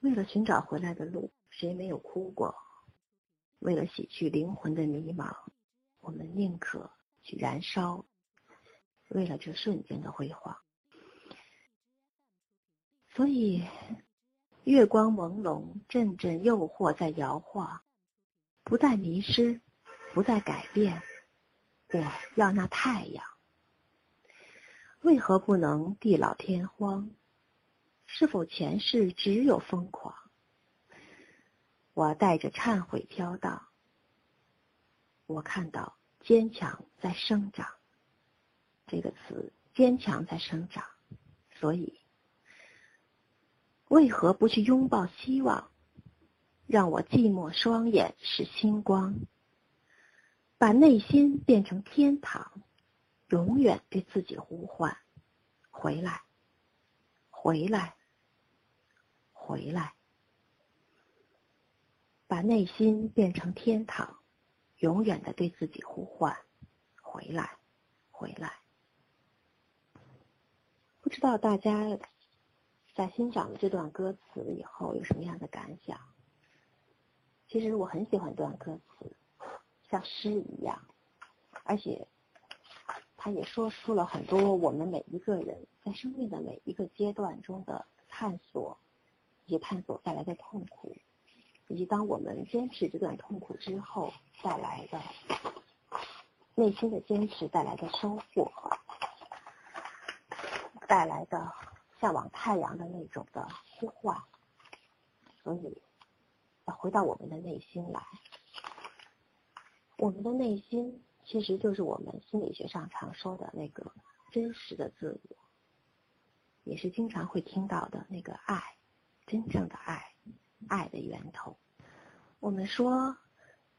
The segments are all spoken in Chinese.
为了寻找回来的路，谁没有哭过？为了洗去灵魂的迷茫，我们宁可去燃烧。为了这瞬间的辉煌，所以月光朦胧，阵阵诱惑在摇晃，不再迷失，不再改变。我要那太阳，为何不能地老天荒？是否前世只有疯狂？我带着忏悔飘荡，我看到坚强在生长。这个词，坚强在生长。所以，为何不去拥抱希望？让我寂寞双眼是星光，把内心变成天堂，永远对自己呼唤：回来，回来。回来，把内心变成天堂，永远的对自己呼唤：回来，回来。不知道大家在欣赏了这段歌词以后有什么样的感想？其实我很喜欢这段歌词，像诗一样，而且它也说出了很多我们每一个人在生命的每一个阶段中的探索。以及探索带来的痛苦，以及当我们坚持这段痛苦之后带来的内心的坚持带来的收获，带来的向往太阳的那种的呼唤。所以，要回到我们的内心来。我们的内心其实就是我们心理学上常说的那个真实的自我，也是经常会听到的那个爱。真正的爱，爱的源头。我们说，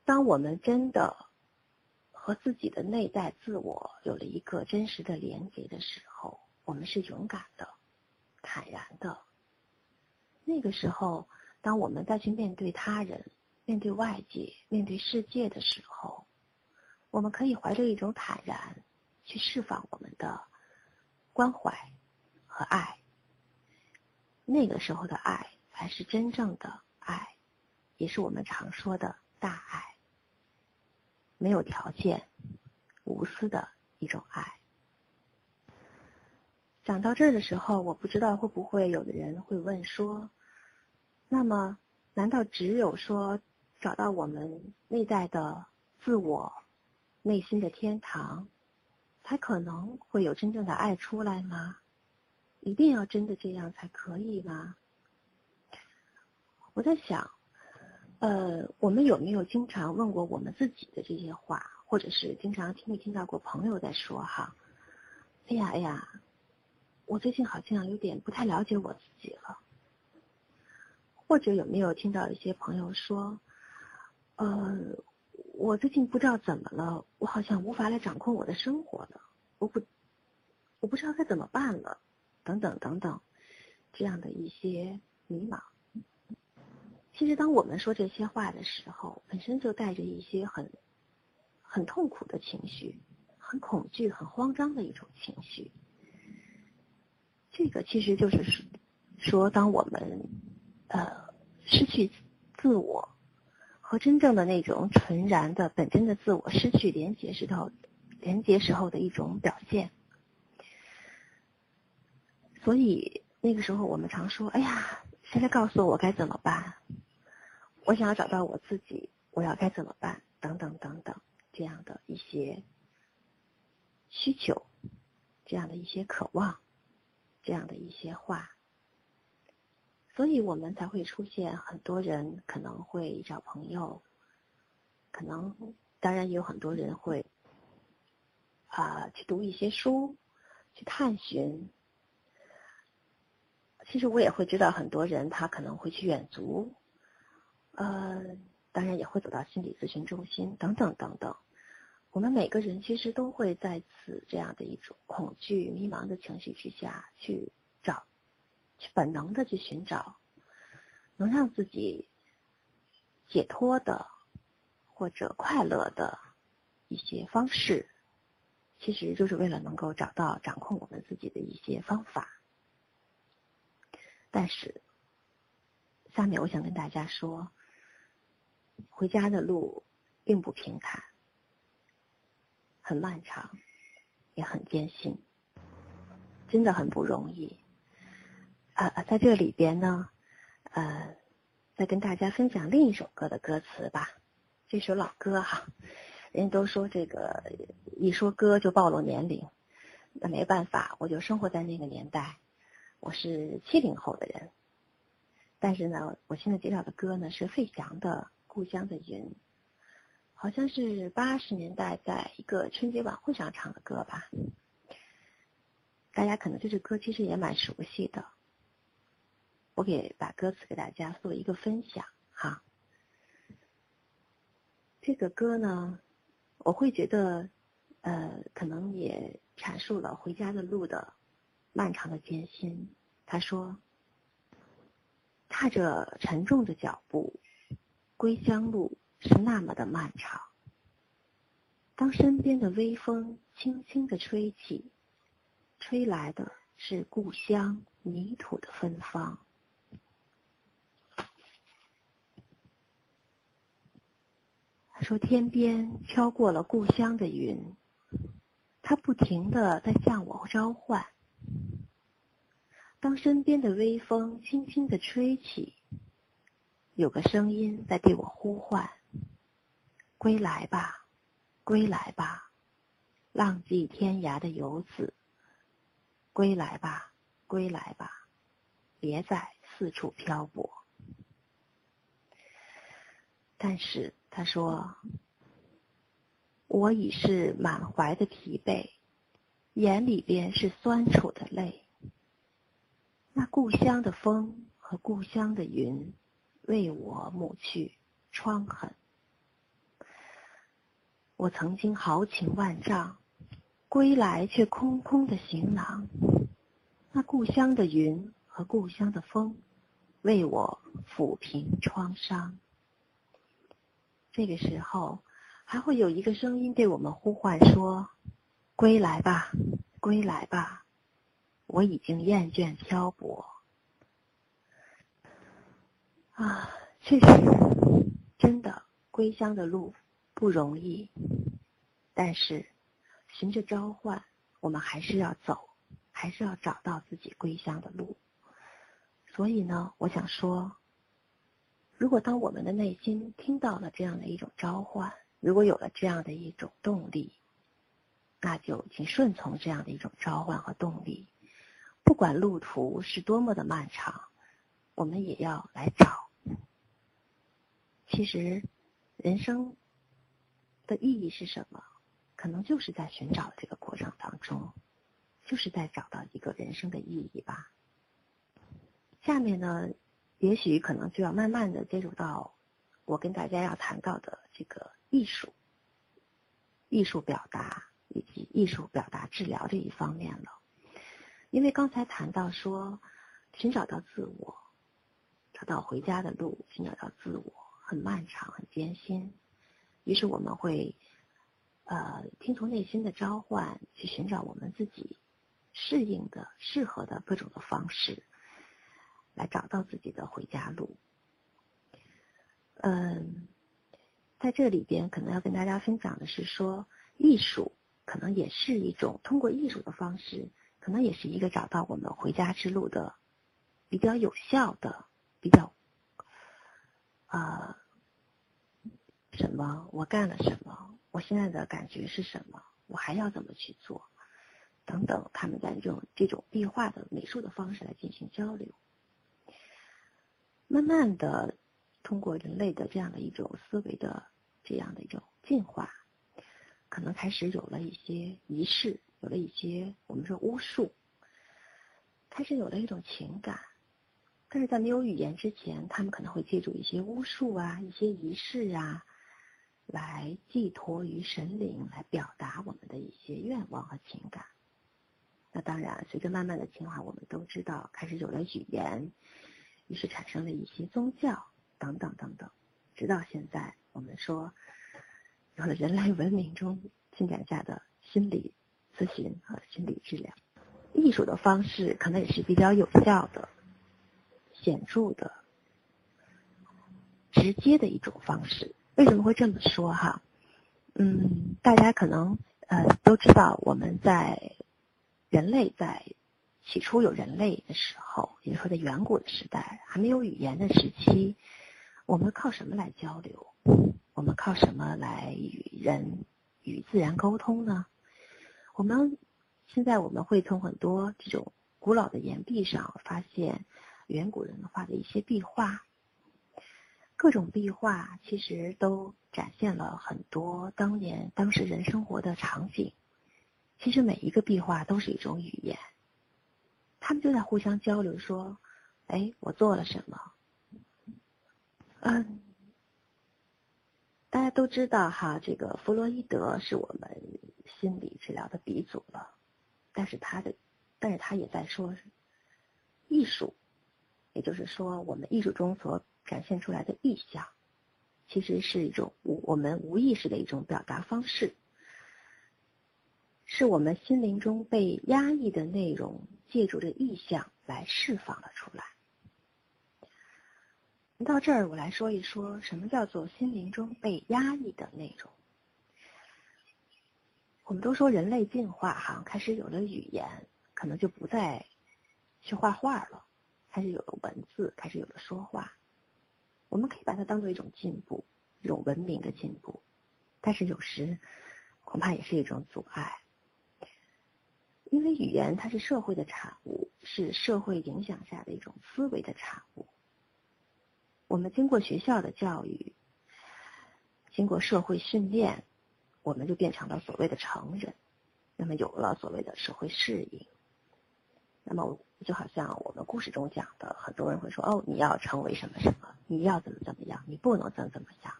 当我们真的和自己的内在自我有了一个真实的连接的时候，我们是勇敢的、坦然的。那个时候，当我们再去面对他人、面对外界、面对世界的时候，我们可以怀着一种坦然，去释放我们的关怀和爱。那个时候的爱才是真正的爱，也是我们常说的大爱，没有条件、无私的一种爱。讲到这儿的时候，我不知道会不会有的人会问说：“那么，难道只有说找到我们内在的自我、内心的天堂，才可能会有真正的爱出来吗？”一定要真的这样才可以吗？我在想，呃，我们有没有经常问过我们自己的这些话，或者是经常听没听到过朋友在说哈？哎呀哎呀，我最近好像有点不太了解我自己了。或者有没有听到一些朋友说，呃，我最近不知道怎么了，我好像无法来掌控我的生活了，我不，我不知道该怎么办了。等等等等，这样的一些迷茫。其实，当我们说这些话的时候，本身就带着一些很很痛苦的情绪，很恐惧、很慌张的一种情绪。这个其实就是说，当我们呃失去自我和真正的那种纯然的本真的自我失去连接时候，连接时候的一种表现。所以那个时候，我们常说：“哎呀，谁来告诉我该怎么办？我想要找到我自己，我要该怎么办？等等等等，这样的一些需求，这样的一些渴望，这样的一些话，所以我们才会出现很多人可能会找朋友，可能当然也有很多人会啊去读一些书，去探寻。”其实我也会知道很多人，他可能会去远足，呃，当然也会走到心理咨询中心等等等等。我们每个人其实都会在此这样的一种恐惧、迷茫的情绪之下去找，去本能的去寻找能让自己解脱的或者快乐的一些方式，其实就是为了能够找到掌控我们自己的一些方法。但是，下面我想跟大家说，回家的路并不平坦，很漫长，也很艰辛，真的很不容易。啊啊，在这里边呢，呃，再跟大家分享另一首歌的歌词吧。这首老歌哈，人家都说这个一说歌就暴露年龄，那没办法，我就生活在那个年代，我是七零后的人。但是呢，我现在介绍的歌呢是费翔的《故乡的云》，好像是八十年代在一个春节晚会上唱的歌吧。大家可能对这歌其实也蛮熟悉的，我给把歌词给大家做一个分享哈。这个歌呢，我会觉得，呃，可能也阐述了回家的路的漫长的艰辛。他说：“踏着沉重的脚步，归乡路是那么的漫长。当身边的微风轻轻的吹起，吹来的是故乡泥土的芬芳。”说天边飘过了故乡的云，它不停的在向我召唤。当身边的微风轻轻的吹起，有个声音在对我呼唤：“归来吧，归来吧，浪迹天涯的游子。归来吧，归来吧，别再四处漂泊。”但是。他说：“我已是满怀的疲惫，眼里边是酸楚的泪。那故乡的风和故乡的云，为我抹去疮痕。我曾经豪情万丈，归来却空空的行囊。那故乡的云和故乡的风，为我抚平创伤。”这个时候，还会有一个声音对我们呼唤说：“归来吧，归来吧，我已经厌倦漂泊。”啊，确实，真的，归乡的路不容易，但是，循着召唤，我们还是要走，还是要找到自己归乡的路。所以呢，我想说。如果当我们的内心听到了这样的一种召唤，如果有了这样的一种动力，那就请顺从这样的一种召唤和动力。不管路途是多么的漫长，我们也要来找。其实，人生的意义是什么？可能就是在寻找这个过程当中，就是在找到一个人生的意义吧。下面呢？也许可能就要慢慢的接触到我跟大家要谈到的这个艺术、艺术表达以及艺术表达治疗这一方面了。因为刚才谈到说，寻找到自我，找到回家的路，寻找到自我很漫长、很艰辛。于是我们会呃听从内心的召唤，去寻找我们自己适应的、适合的各种的方式。来找到自己的回家路。嗯，在这里边可能要跟大家分享的是说，艺术可能也是一种通过艺术的方式，可能也是一个找到我们回家之路的比较有效的、比较啊什么？我干了什么？我现在的感觉是什么？我还要怎么去做？等等，他们在用这种壁画的美术的方式来进行交流。慢慢的，通过人类的这样的一种思维的这样的一种进化，可能开始有了一些仪式，有了一些我们说巫术，开始有了一种情感。但是在没有语言之前，他们可能会借助一些巫术啊、一些仪式啊，来寄托于神灵，来表达我们的一些愿望和情感。那当然，随着慢慢的进化，我们都知道开始有了语言。于是产生了一些宗教等等等等，直到现在，我们说有了人类文明中进展下的心理咨询和心理治疗，艺术的方式可能也是比较有效的、显著的，直接的一种方式。为什么会这么说哈？嗯，大家可能呃都知道，我们在人类在起初有人类的时候，也就是说在远古的时代，还没有语言的时期，我们靠什么来交流？我们靠什么来与人与自然沟通呢？我们现在我们会从很多这种古老的岩壁上发现远古人画的一些壁画。各种壁画其实都展现了很多当年当时人生活的场景。其实每一个壁画都是一种语言，他们就在互相交流，说：“哎，我做了什么？”嗯，大家都知道哈，这个弗洛伊德是我们心理治疗的鼻祖了，但是他的，但是他也在说，艺术，也就是说我们艺术中所。展现出来的意象，其实是一种无我们无意识的一种表达方式，是我们心灵中被压抑的内容，借助着意象来释放了出来。到这儿，我来说一说什么叫做心灵中被压抑的内容。我们都说人类进化哈，开始有了语言，可能就不再去画画了，开始有了文字，开始有了说话。我们可以把它当做一种进步，一种文明的进步，但是有时恐怕也是一种阻碍，因为语言它是社会的产物，是社会影响下的一种思维的产物。我们经过学校的教育，经过社会训练，我们就变成了所谓的成人，那么有了所谓的社会适应。那么就好像我们故事中讲的，很多人会说：“哦，你要成为什么什么，你要怎么怎么样，你不能怎么怎么样。”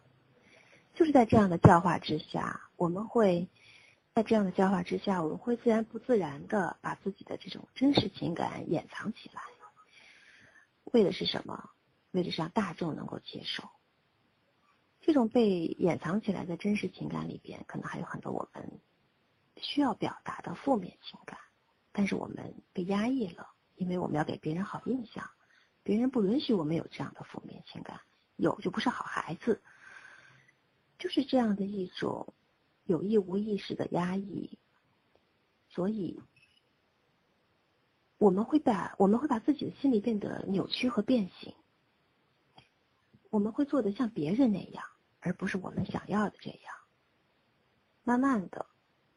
就是在这样的教化之下，我们会在这样的教化之下，我们会自然不自然的把自己的这种真实情感掩藏起来，为的是什么？为了让大众能够接受。这种被掩藏起来的真实情感里边，可能还有很多我们需要表达的负面情感。但是我们被压抑了，因为我们要给别人好印象，别人不允许我们有这样的负面情感，有就不是好孩子，就是这样的一种有意无意识的压抑，所以我们会把我们会把自己的心理变得扭曲和变形，我们会做的像别人那样，而不是我们想要的这样，慢慢的，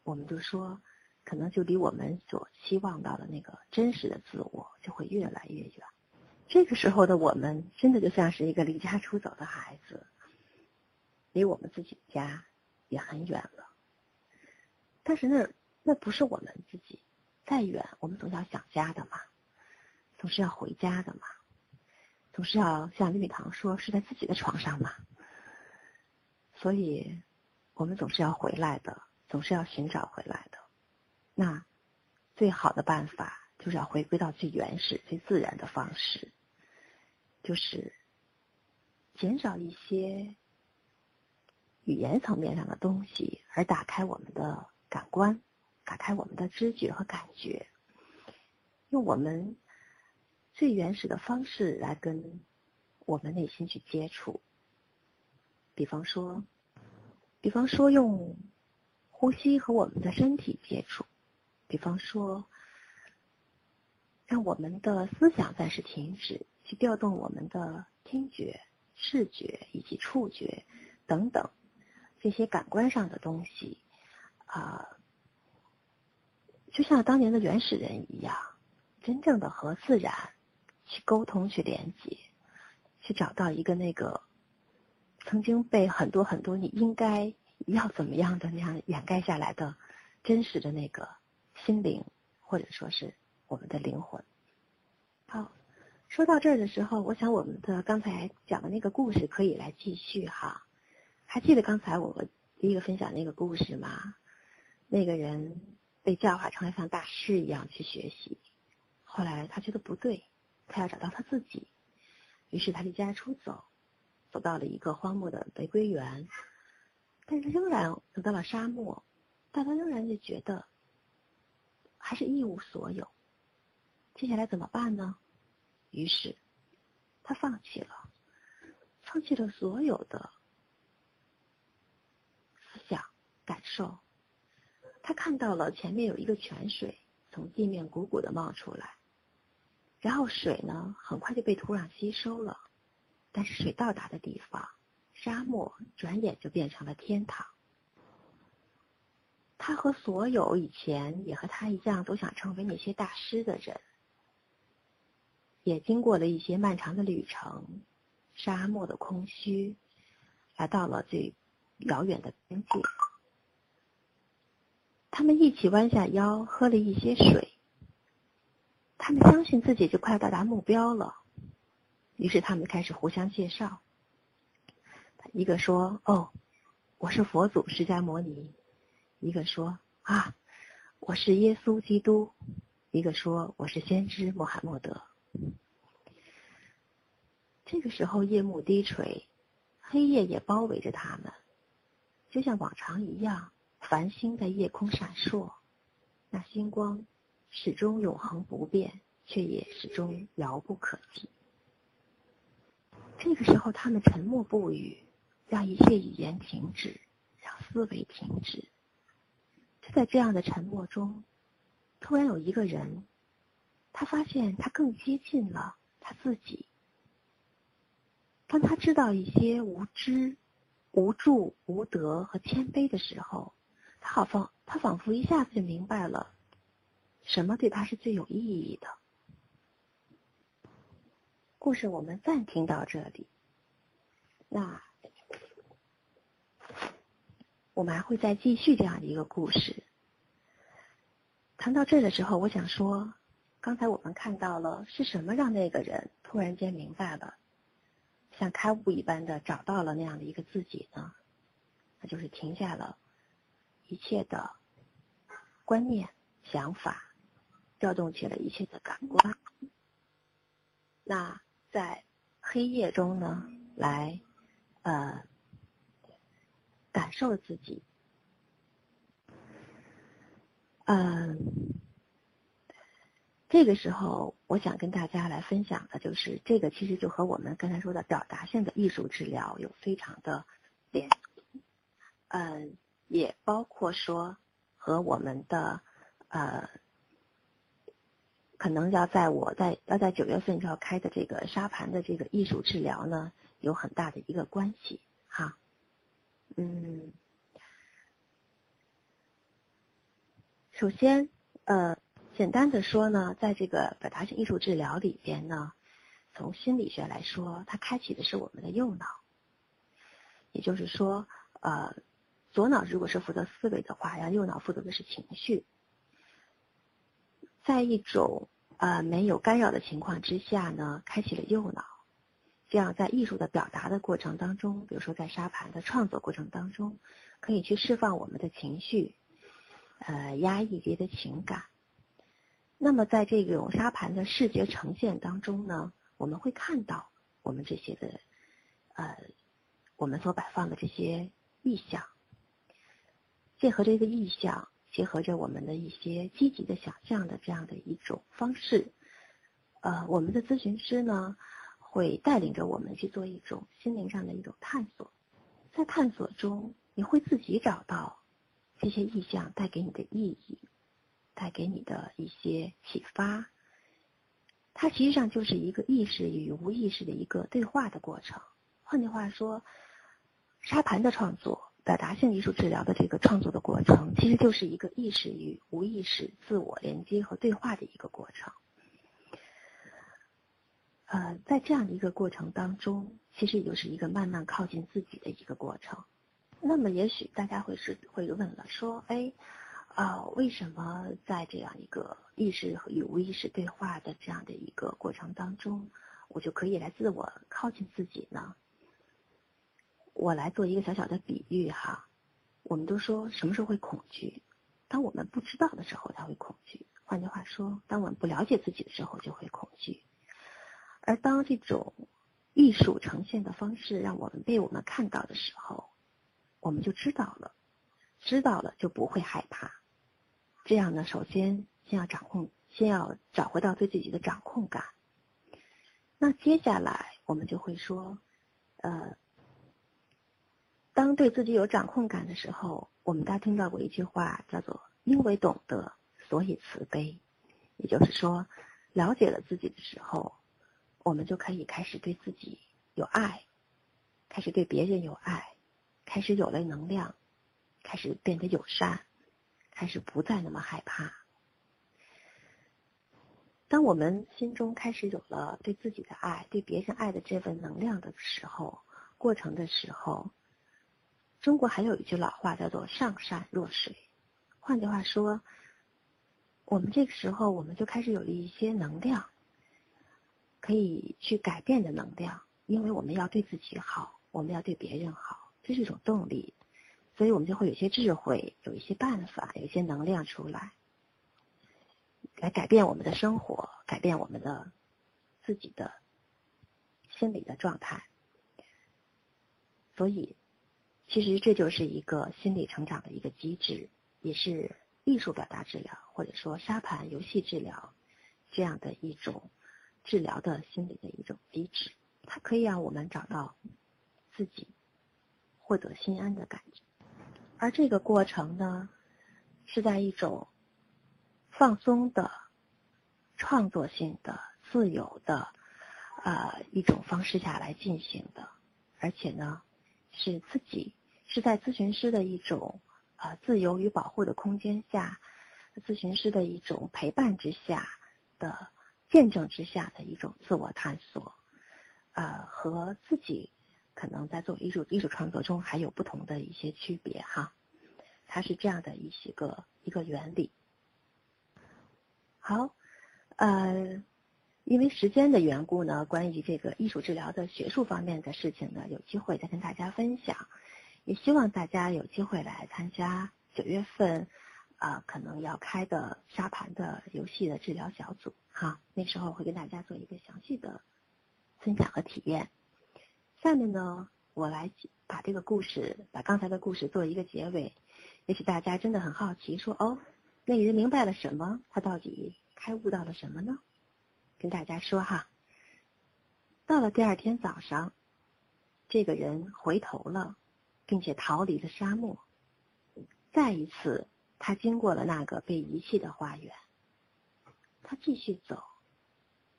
我们就说。可能就离我们所期望到的那个真实的自我就会越来越远。这个时候的我们，真的就像是一个离家出走的孩子，离我们自己家也很远了。但是那那不是我们自己，再远我们总要想家的嘛，总是要回家的嘛，总是要像李米堂说是在自己的床上嘛。所以，我们总是要回来的，总是要寻找回来的。那最好的办法就是要回归到最原始、最自然的方式，就是减少一些语言层面上的东西，而打开我们的感官，打开我们的知觉和感觉，用我们最原始的方式来跟我们内心去接触。比方说，比方说用呼吸和我们的身体接触。比方说，让我们的思想暂时停止，去调动我们的听觉、视觉以及触觉等等这些感官上的东西，啊，就像当年的原始人一样，真正的和自然去沟通、去连接，去找到一个那个曾经被很多很多你应该要怎么样的那样掩盖下来的真实的那个。心灵，或者说是我们的灵魂。好，说到这儿的时候，我想我们的刚才讲的那个故事可以来继续哈。还记得刚才我第一个分享那个故事吗？那个人被教化成了像大师一样去学习，后来他觉得不对，他要找到他自己，于是他离家出走，走到了一个荒漠的玫瑰园，但是他仍然走到了沙漠，但他仍然就觉得。还是一无所有，接下来怎么办呢？于是他放弃了，放弃了所有的思想感受。他看到了前面有一个泉水从地面汩汩的冒出来，然后水呢很快就被土壤吸收了，但是水到达的地方，沙漠转眼就变成了天堂。他和所有以前也和他一样都想成为那些大师的人，也经过了一些漫长的旅程，沙漠的空虚，来到了最遥远的边界。他们一起弯下腰，喝了一些水。他们相信自己就快要到达目标了，于是他们开始互相介绍。一个说：“哦，我是佛祖释迦牟尼。”一个说：“啊，我是耶稣基督。”一个说：“我是先知穆罕默德。”这个时候，夜幕低垂，黑夜也包围着他们，就像往常一样。繁星在夜空闪烁，那星光始终永恒不变，却也始终遥不可及。这个时候，他们沉默不语，让一切语言停止，让思维停止。就在这样的沉默中，突然有一个人，他发现他更接近了他自己。当他知道一些无知、无助、无德和谦卑的时候，他好仿，他仿佛一下子就明白了，什么对他是最有意义的。故事我们暂停到这里，那我们还会再继续这样的一个故事。谈到这的时候，我想说，刚才我们看到了是什么让那个人突然间明白了，像开悟一般的找到了那样的一个自己呢？那就是停下了。一切的观念、想法，调动起了一切的感官。那在黑夜中呢，来呃感受自己。嗯，这个时候我想跟大家来分享的就是，这个其实就和我们刚才说的表达性的艺术治疗有非常的联。嗯。也包括说和我们的呃，可能要在我在要在九月份就要开的这个沙盘的这个艺术治疗呢，有很大的一个关系哈。嗯，首先呃，简单的说呢，在这个表达性艺术治疗里边呢，从心理学来说，它开启的是我们的右脑，也就是说呃。左脑如果是负责思维的话，然后右脑负责的是情绪。在一种呃没有干扰的情况之下呢，开启了右脑，这样在艺术的表达的过程当中，比如说在沙盘的创作过程当中，可以去释放我们的情绪，呃压抑这些的情感。那么在这种沙盘的视觉呈现当中呢，我们会看到我们这些的呃我们所摆放的这些意象。结合这个意象，结合着我们的一些积极的想象的这样的一种方式，呃，我们的咨询师呢会带领着我们去做一种心灵上的一种探索，在探索中，你会自己找到这些意象带给你的意义，带给你的一些启发。它实际上就是一个意识与无意识的一个对话的过程。换句话说，沙盘的创作。表达性艺术治疗的这个创作的过程，其实就是一个意识与无意识自我连接和对话的一个过程。呃，在这样的一个过程当中，其实也就是一个慢慢靠近自己的一个过程。那么，也许大家会是会问了，说，哎，啊，为什么在这样一个意识与无意识对话的这样的一个过程当中，我就可以来自我靠近自己呢？我来做一个小小的比喻哈，我们都说什么时候会恐惧？当我们不知道的时候才会恐惧。换句话说，当我们不了解自己的时候就会恐惧。而当这种艺术呈现的方式让我们被我们看到的时候，我们就知道了，知道了就不会害怕。这样呢，首先先要掌控，先要找回到对自己的掌控感。那接下来我们就会说。呃，当对自己有掌控感的时候，我们大家听到过一句话，叫做“因为懂得，所以慈悲”。也就是说，了解了自己的时候，我们就可以开始对自己有爱，开始对别人有爱，开始有了能量，开始变得友善，开始不再那么害怕。当我们心中开始有了对自己的爱、对别人爱的这份能量的时候，过程的时候，中国还有一句老话叫做“上善若水”。换句话说，我们这个时候我们就开始有了一些能量，可以去改变的能量，因为我们要对自己好，我们要对别人好，这是一种动力，所以我们就会有些智慧，有一些办法，有一些能量出来。来改变我们的生活，改变我们的自己的心理的状态。所以，其实这就是一个心理成长的一个机制，也是艺术表达治疗或者说沙盘游戏治疗这样的一种治疗的心理的一种机制。它可以让我们找到自己，获得心安的感觉。而这个过程呢，是在一种。放松的、创作性的、自由的，呃，一种方式下来进行的，而且呢，是自己是在咨询师的一种呃自由与保护的空间下，咨询师的一种陪伴之下的见证之下的一种自我探索，呃，和自己可能在做艺术艺术创作中还有不同的一些区别哈，它是这样的一些个一个原理。好，呃，因为时间的缘故呢，关于这个艺术治疗的学术方面的事情呢，有机会再跟大家分享。也希望大家有机会来参加九月份啊，可能要开的沙盘的游戏的治疗小组哈。那时候会跟大家做一个详细的分享和体验。下面呢，我来把这个故事，把刚才的故事做一个结尾。也许大家真的很好奇，说哦。那个人明白了什么？他到底开悟到了什么呢？跟大家说哈，到了第二天早上，这个人回头了，并且逃离了沙漠。再一次，他经过了那个被遗弃的花园。他继续走，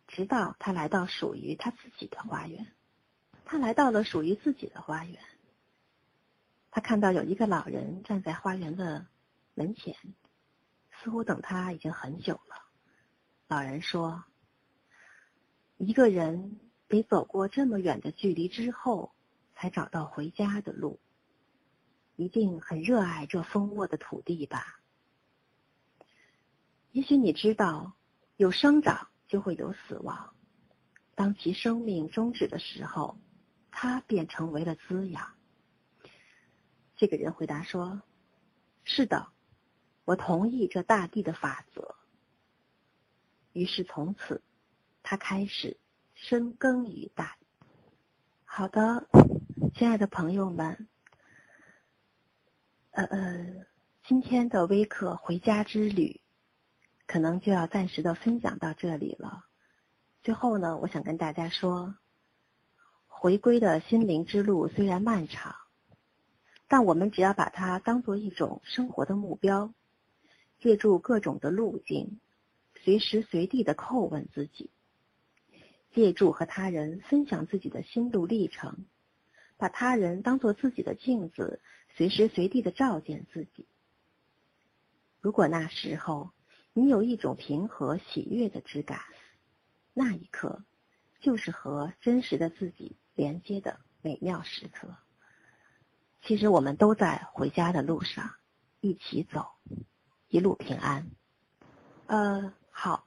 直到他来到属于他自己的花园。他来到了属于自己的花园。他看到有一个老人站在花园的门前。似乎等他已经很久了。老人说：“一个人得走过这么远的距离之后，才找到回家的路。一定很热爱这蜂窝的土地吧？也许你知道，有生长就会有死亡。当其生命终止的时候，它便成为了滋养。”这个人回答说：“是的。”我同意这大地的法则。于是从此，他开始深耕于大。好的，亲爱的朋友们，呃呃，今天的微课回家之旅，可能就要暂时的分享到这里了。最后呢，我想跟大家说，回归的心灵之路虽然漫长，但我们只要把它当做一种生活的目标。借助各种的路径，随时随地的叩问自己；借助和他人分享自己的心路历程，把他人当做自己的镜子，随时随地的照见自己。如果那时候你有一种平和喜悦的质感，那一刻就是和真实的自己连接的美妙时刻。其实我们都在回家的路上，一起走。一路平安。呃，好，